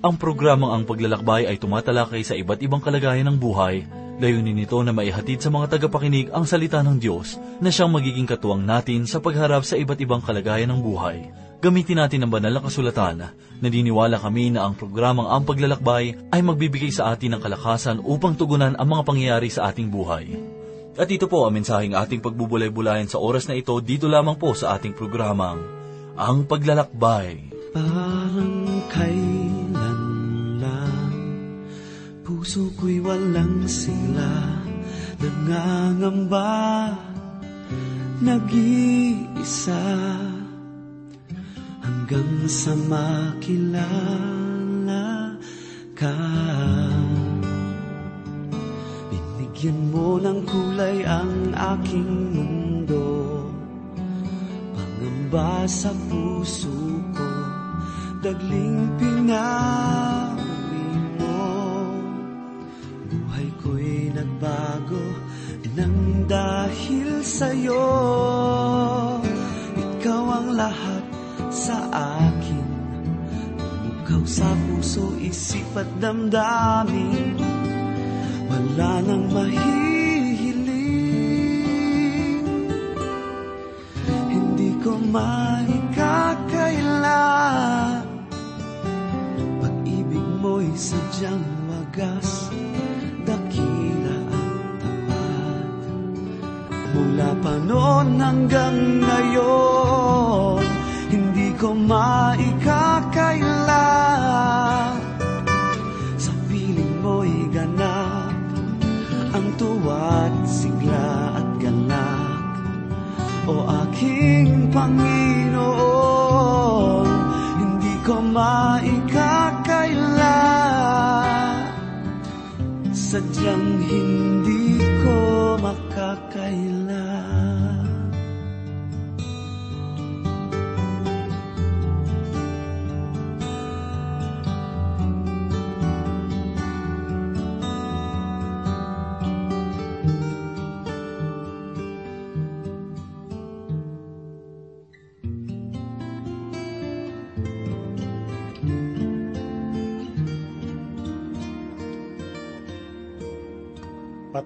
Ang programang Ang Paglalakbay ay tumatalakay sa iba't ibang kalagayan ng buhay. Layunin nito na maihatid sa mga tagapakinig ang salita ng Diyos na siyang magiging katuwang natin sa pagharap sa iba't ibang kalagayan ng buhay. Gamitin natin ang banal na kasulatan. Naniniwala kami na ang programang Ang Paglalakbay ay magbibigay sa atin ng kalakasan upang tugunan ang mga pangyayari sa ating buhay. At ito po ang mensaheng ating pagbubulay-bulayan sa oras na ito dito lamang po sa ating programang Ang Paglalakbay. Parang kailan Puso ko'y walang sigla Nangangamba Nag-iisa. Hanggang sa makilala ka. Binigyan mo ng kulay ang aking mundo. Pangamba sa puso ko Dagling pinawi sa'yo. Ikaw ang lahat sa akin. Umukaw sa puso, isip at damdamin. Wala nang mahihiling. Hindi ko maikakaila. Pag-ibig mo'y sadyang wagas. Dakila pa noon hanggang ngayon. Hindi ko maikakaila. Sa piling mo'y ganap Ang tuwa't sigla at galak O aking Panginoon Hindi ko maikakaila. Sadyang hindi ko makakaila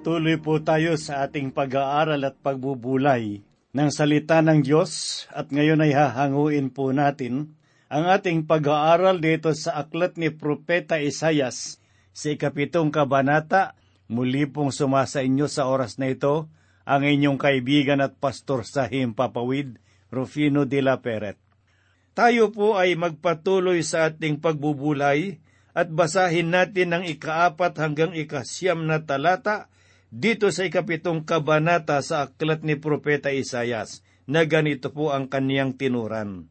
Patuloy po tayo sa ating pag-aaral at pagbubulay ng salita ng Diyos at ngayon ay hahanguin po natin ang ating pag-aaral dito sa aklat ni Propeta Isayas sa ikapitong kabanata. Muli pong sumasa inyo sa oras na ito ang inyong kaibigan at pastor sa Himpapawid, Rufino de la Peret. Tayo po ay magpatuloy sa ating pagbubulay at basahin natin ang ikaapat hanggang ikasyam na talata dito sa ikapitong kabanata sa aklat ni Propeta Isayas na ganito po ang kaniyang tinuran.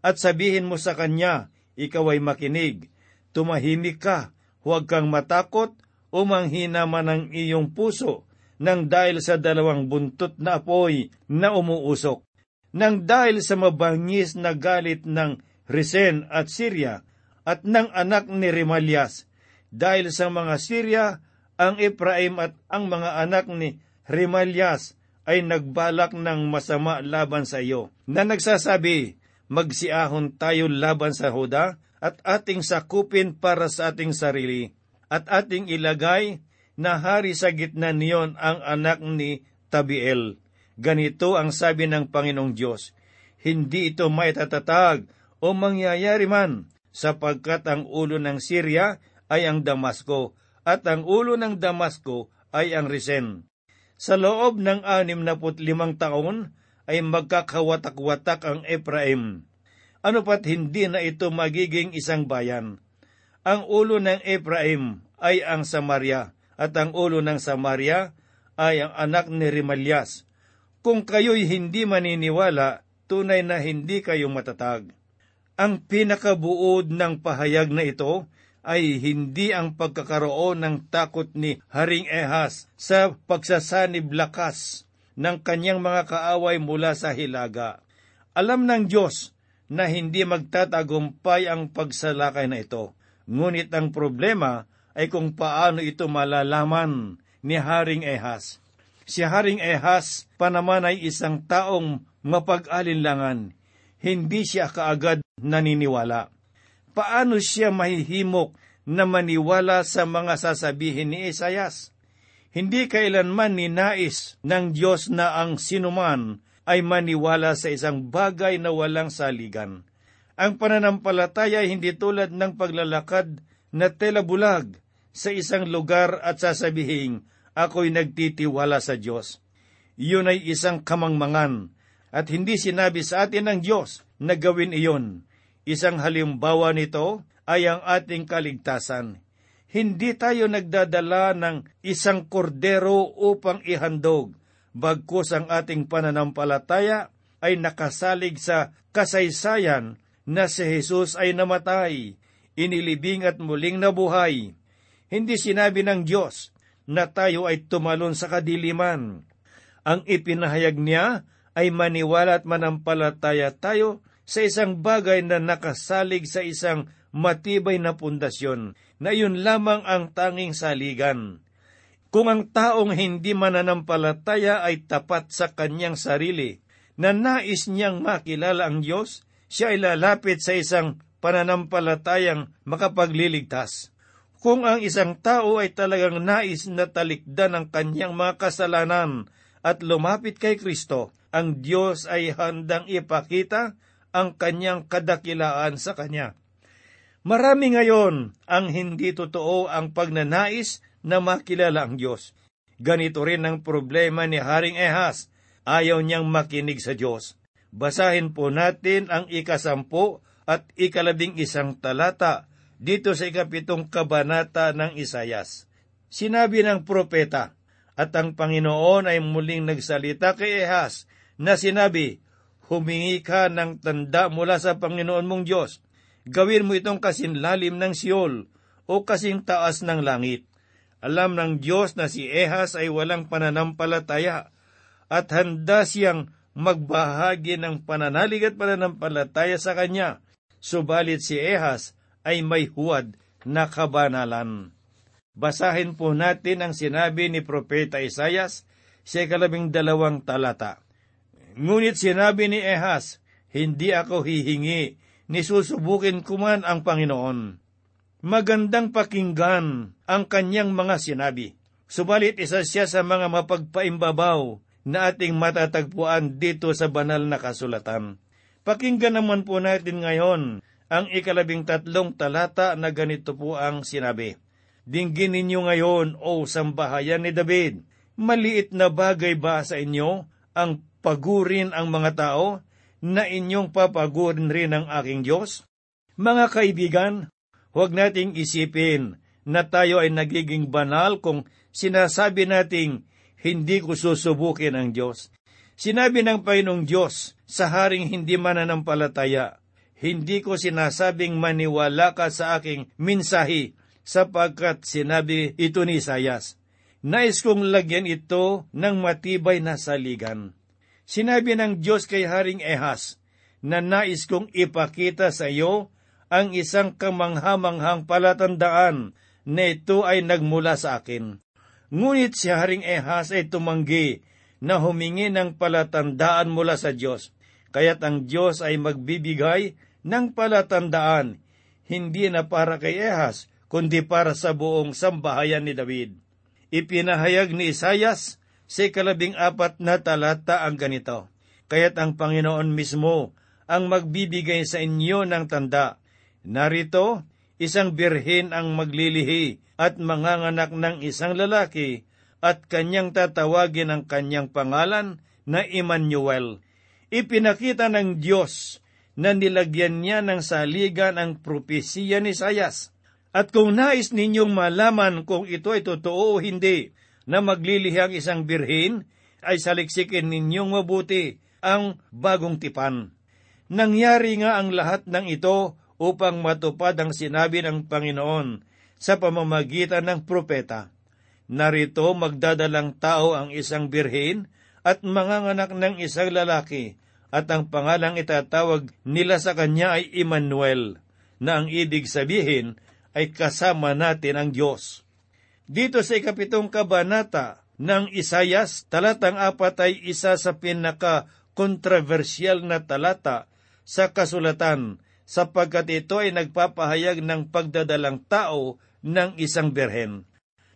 At sabihin mo sa kanya, ikaw ay makinig, tumahimik ka, huwag kang matakot. O manghina man ang iyong puso nang dahil sa dalawang buntot na apoy na umuusok, nang dahil sa mabangis na galit ng Resen at Syria at ng anak ni Remalias, dahil sa mga Syria ang Ephraim at ang mga anak ni Remalias ay nagbalak ng masama laban sa iyo, na nagsasabi, magsiahon tayo laban sa Huda at ating sakupin para sa ating sarili, at ating ilagay na hari sa gitna niyon ang anak ni Tabiel. Ganito ang sabi ng Panginoong Diyos, hindi ito maitatatag o mangyayari man, sapagkat ang ulo ng Syria ay ang Damasco, at ang ulo ng Damasco ay ang Resen. Sa loob ng anim na limang taon ay magkakawatak-watak ang Ephraim. Ano pat hindi na ito magiging isang bayan? Ang ulo ng Ephraim ay ang Samaria, at ang ulo ng Samaria ay ang anak ni Remalias. Kung kayo'y hindi maniniwala, tunay na hindi kayo matatag. Ang pinakabuod ng pahayag na ito ay hindi ang pagkakaroon ng takot ni Haring Ehas sa pagsasanib lakas ng kanyang mga kaaway mula sa hilaga. Alam ng Diyos na hindi magtatagumpay ang pagsalakay na ito. Ngunit ang problema ay kung paano ito malalaman ni Haring Ehas. Si Haring Ehas pa naman ay isang taong mapag-alinlangan. Hindi siya kaagad naniniwala. Paano siya mahihimok na maniwala sa mga sasabihin ni Isayas? Hindi kailanman ninais ng Diyos na ang sinuman ay maniwala sa isang bagay na walang saligan. Ang pananampalataya ay hindi tulad ng paglalakad na tela bulag sa isang lugar at sasabihin, ako'y nagtitiwala sa Diyos. Iyon ay isang kamangmangan at hindi sinabi sa atin ng Diyos na gawin iyon. Isang halimbawa nito ay ang ating kaligtasan. Hindi tayo nagdadala ng isang kordero upang ihandog, bagkus ang ating pananampalataya ay nakasalig sa kasaysayan na si Jesus ay namatay, inilibing at muling nabuhay. Hindi sinabi ng Diyos na tayo ay tumalon sa kadiliman. Ang ipinahayag niya ay maniwala at manampalataya tayo sa isang bagay na nakasalig sa isang matibay na pundasyon, na iyon lamang ang tanging saligan. Kung ang taong hindi mananampalataya ay tapat sa kanyang sarili, na nais niyang makilala ang Diyos, siya ay lalapit sa isang pananampalatayang makapagliligtas. Kung ang isang tao ay talagang nais na talikdan ang kanyang mga kasalanan at lumapit kay Kristo, ang Diyos ay handang ipakita ang kanyang kadakilaan sa kanya. Marami ngayon ang hindi totoo ang pagnanais na makilala ang Diyos. Ganito rin ang problema ni Haring Ehas. Ayaw niyang makinig sa Diyos. Basahin po natin ang ikasampu at ikalabing isang talata dito sa ikapitong kabanata ng Isayas. Sinabi ng propeta, at ang Panginoon ay muling nagsalita kay Ehas na sinabi, Humingi ka ng tanda mula sa Panginoon mong Diyos. Gawin mo itong kasinlalim ng Siol o kasing taas ng langit. Alam ng Diyos na si Ehas ay walang pananampalataya at handa siyang magbahagi ng pananalig at pananampalataya sa kanya. Subalit si Ehas ay may huwad na kabanalan. Basahin po natin ang sinabi ni Propeta Isayas sa ikalabing dalawang talata. Ngunit sinabi ni Ehas, Hindi ako hihingi, ni susubukin ko man ang Panginoon. Magandang pakinggan ang kanyang mga sinabi. Subalit isa siya sa mga mapagpaimbabaw na ating matatagpuan dito sa banal na kasulatan. Pakinggan naman po natin ngayon ang ikalabing tatlong talata na ganito po ang sinabi. Dinggin ninyo ngayon, O sambahayan ni David, maliit na bagay ba sa inyo ang pagurin ang mga tao na inyong papagurin rin ang aking Diyos? Mga kaibigan, huwag nating isipin na tayo ay nagiging banal kung sinasabi nating hindi ko susubukin ang Diyos. Sinabi ng Panginoong Diyos sa haring hindi mananampalataya, hindi ko sinasabing maniwala ka sa aking minsahi sapagkat sinabi ito ni Isayas. Nais kong lagyan ito ng matibay na saligan. Sinabi ng Diyos kay Haring Ehas na nais kong ipakita sa iyo ang isang kamanghamanghang palatandaan na ito ay nagmula sa akin. Ngunit si Haring Ehas ay tumanggi na humingi ng palatandaan mula sa Diyos. Kaya't ang Diyos ay magbibigay ng palatandaan, hindi na para kay Ehas, kundi para sa buong sambahayan ni David. Ipinahayag ni Isayas sa ikalabing apat na talata ang ganito, Kaya't ang Panginoon mismo ang magbibigay sa inyo ng tanda. Narito, isang birhen ang maglilihi at manganganak ng isang lalaki at kanyang tatawagin ang kanyang pangalan na Emmanuel. Ipinakita ng Diyos na nilagyan niya ng saligan ang propesiya ni Sayas. At kung nais ninyong malaman kung ito ay totoo o hindi na maglilihi ang isang birhin, ay saliksikin ninyong mabuti ang bagong tipan. Nangyari nga ang lahat ng ito upang matupad ang sinabi ng Panginoon sa pamamagitan ng propeta. Narito magdadalang tao ang isang birhin at manganganak ng isang lalaki at ang pangalang itatawag nila sa kanya ay Emmanuel, na ang ibig sabihin ay kasama natin ang Diyos. Dito sa ikapitong kabanata ng Isayas, talatang apat ay isa sa pinaka-kontrobersyal na talata sa kasulatan sapagkat ito ay nagpapahayag ng pagdadalang tao ng isang berhen.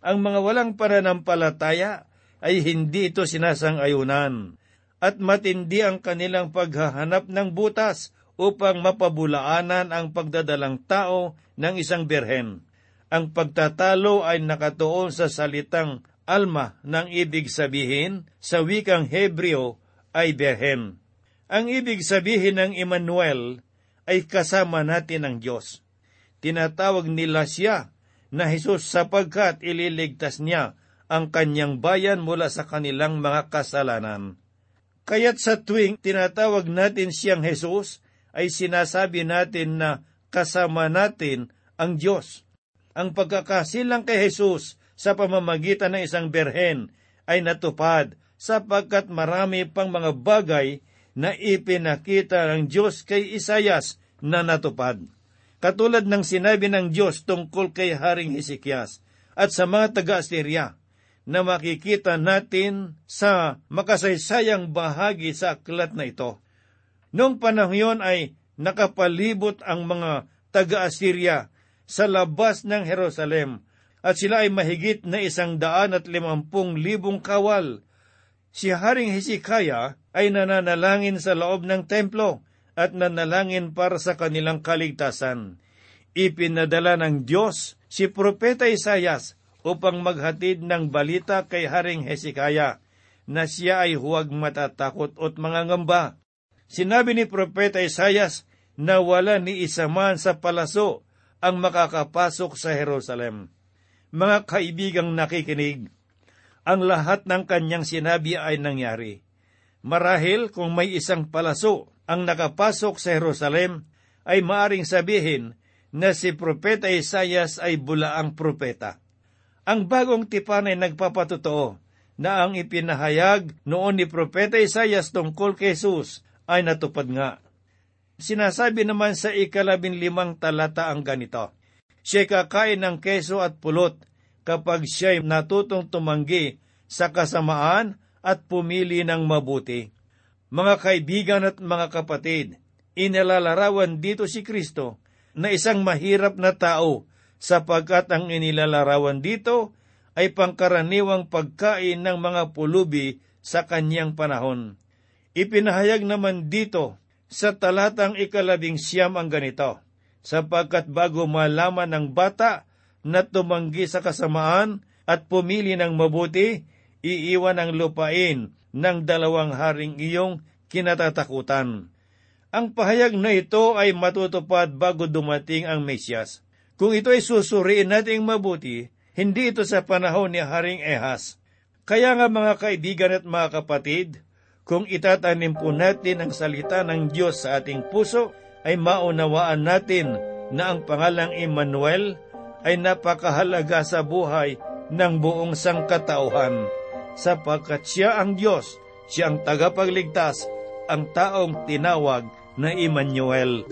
Ang mga walang pananampalataya ay hindi ito sinasang-ayunan at matindi ang kanilang paghahanap ng butas upang mapabulaanan ang pagdadalang tao ng isang berhen. Ang pagtatalo ay nakatuon sa salitang alma ng ibig sabihin sa wikang Hebreo ay berhen. Ang ibig sabihin ng Emmanuel ay kasama natin ang Diyos. Tinatawag nila siya na Jesus sapagkat ililigtas niya ang kanyang bayan mula sa kanilang mga kasalanan. Kaya't sa tuwing tinatawag natin siyang Jesus, ay sinasabi natin na kasama natin ang Diyos. Ang pagkakasilang kay Jesus sa pamamagitan ng isang berhen ay natupad sapagkat marami pang mga bagay na ipinakita ng Diyos kay Isayas na natupad. Katulad ng sinabi ng Diyos tungkol kay Haring Hezekias at sa mga taga-Assyria, na makikita natin sa makasaysayang bahagi sa aklat na ito. Noong panahon ay nakapalibot ang mga taga-Assyria sa labas ng Jerusalem at sila ay mahigit na isang daan at limampung libong kawal. Si Haring Hezekiah ay nananalangin sa loob ng templo at nanalangin para sa kanilang kaligtasan. Ipinadala ng Diyos si Propeta Isayas upang maghatid ng balita kay Haring Hezekiah na siya ay huwag matatakot at mangangamba. Sinabi ni Propeta Isayas na wala ni isa man sa palaso ang makakapasok sa Jerusalem. Mga kaibigang nakikinig, ang lahat ng kanyang sinabi ay nangyari. Marahil kung may isang palaso ang nakapasok sa Jerusalem, ay maaring sabihin na si Propeta Isayas ay bulaang propeta. Ang bagong tipan ay nagpapatotoo na ang ipinahayag noon ni Propeta Isayas tungkol kay Jesus ay natupad nga. Sinasabi naman sa ikalabing limang talata ang ganito, Siya kakain ng keso at pulot kapag siya'y natutong tumanggi sa kasamaan at pumili ng mabuti. Mga kaibigan at mga kapatid, inilalarawan dito si Kristo na isang mahirap na tao sapagkat ang inilalarawan dito ay pangkaraniwang pagkain ng mga pulubi sa kanyang panahon. Ipinahayag naman dito sa talatang ikalabing siyam ang ganito, sapagkat bago malaman ng bata na tumanggi sa kasamaan at pumili ng mabuti, iiwan ang lupain ng dalawang haring iyong kinatatakutan. Ang pahayag na ito ay matutupad bago dumating ang Mesyas. Kung ito ay susuriin nating mabuti, hindi ito sa panahon ni Haring Ehas. Kaya nga mga kaibigan at mga kapatid, kung itatanim po natin ang salita ng Diyos sa ating puso, ay maunawaan natin na ang pangalang Emmanuel ay napakahalaga sa buhay ng buong sangkatauhan, sapagkat siya ang Diyos, siya ang tagapagligtas, ang taong tinawag na Emmanuel.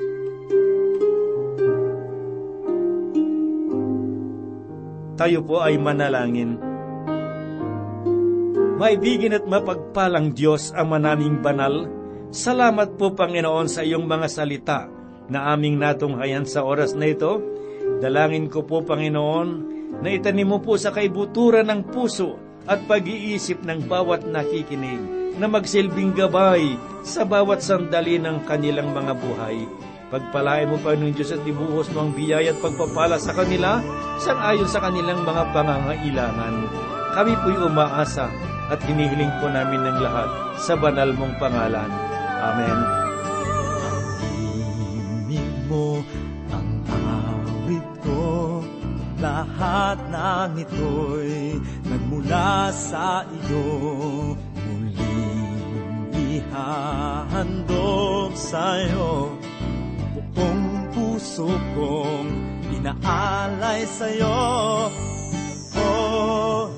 tayo po ay manalangin. Maibigin at mapagpalang Diyos ang manaming banal, salamat po Panginoon sa iyong mga salita na aming natunghayan sa oras na ito. Dalangin ko po Panginoon na itanim mo po sa kaibuturan ng puso at pag-iisip ng bawat nakikinig na magsilbing gabay sa bawat sandali ng kanilang mga buhay Pagpalain mo, Panginoon Diyos, at ibuhos mo ang biyaya at pagpapala sa kanila sang ayon sa kanilang mga pangangailangan. Kami po'y umaasa at hinihiling po namin ng lahat sa banal mong pangalan. Amen. Aminin mo ang awit ko, lahat ng ito'y nagmula sa iyo. Muling ihahandog sa'yo buong puso kong inaalay sa'yo. O Diyos, O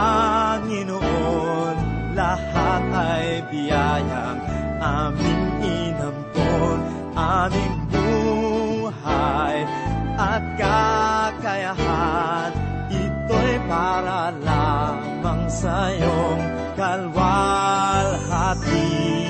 Panginoon, lahat ay biyayang aming inampon, aming buhay at kakayahan. Ito'y para lamang sa'yong kalwalhatian.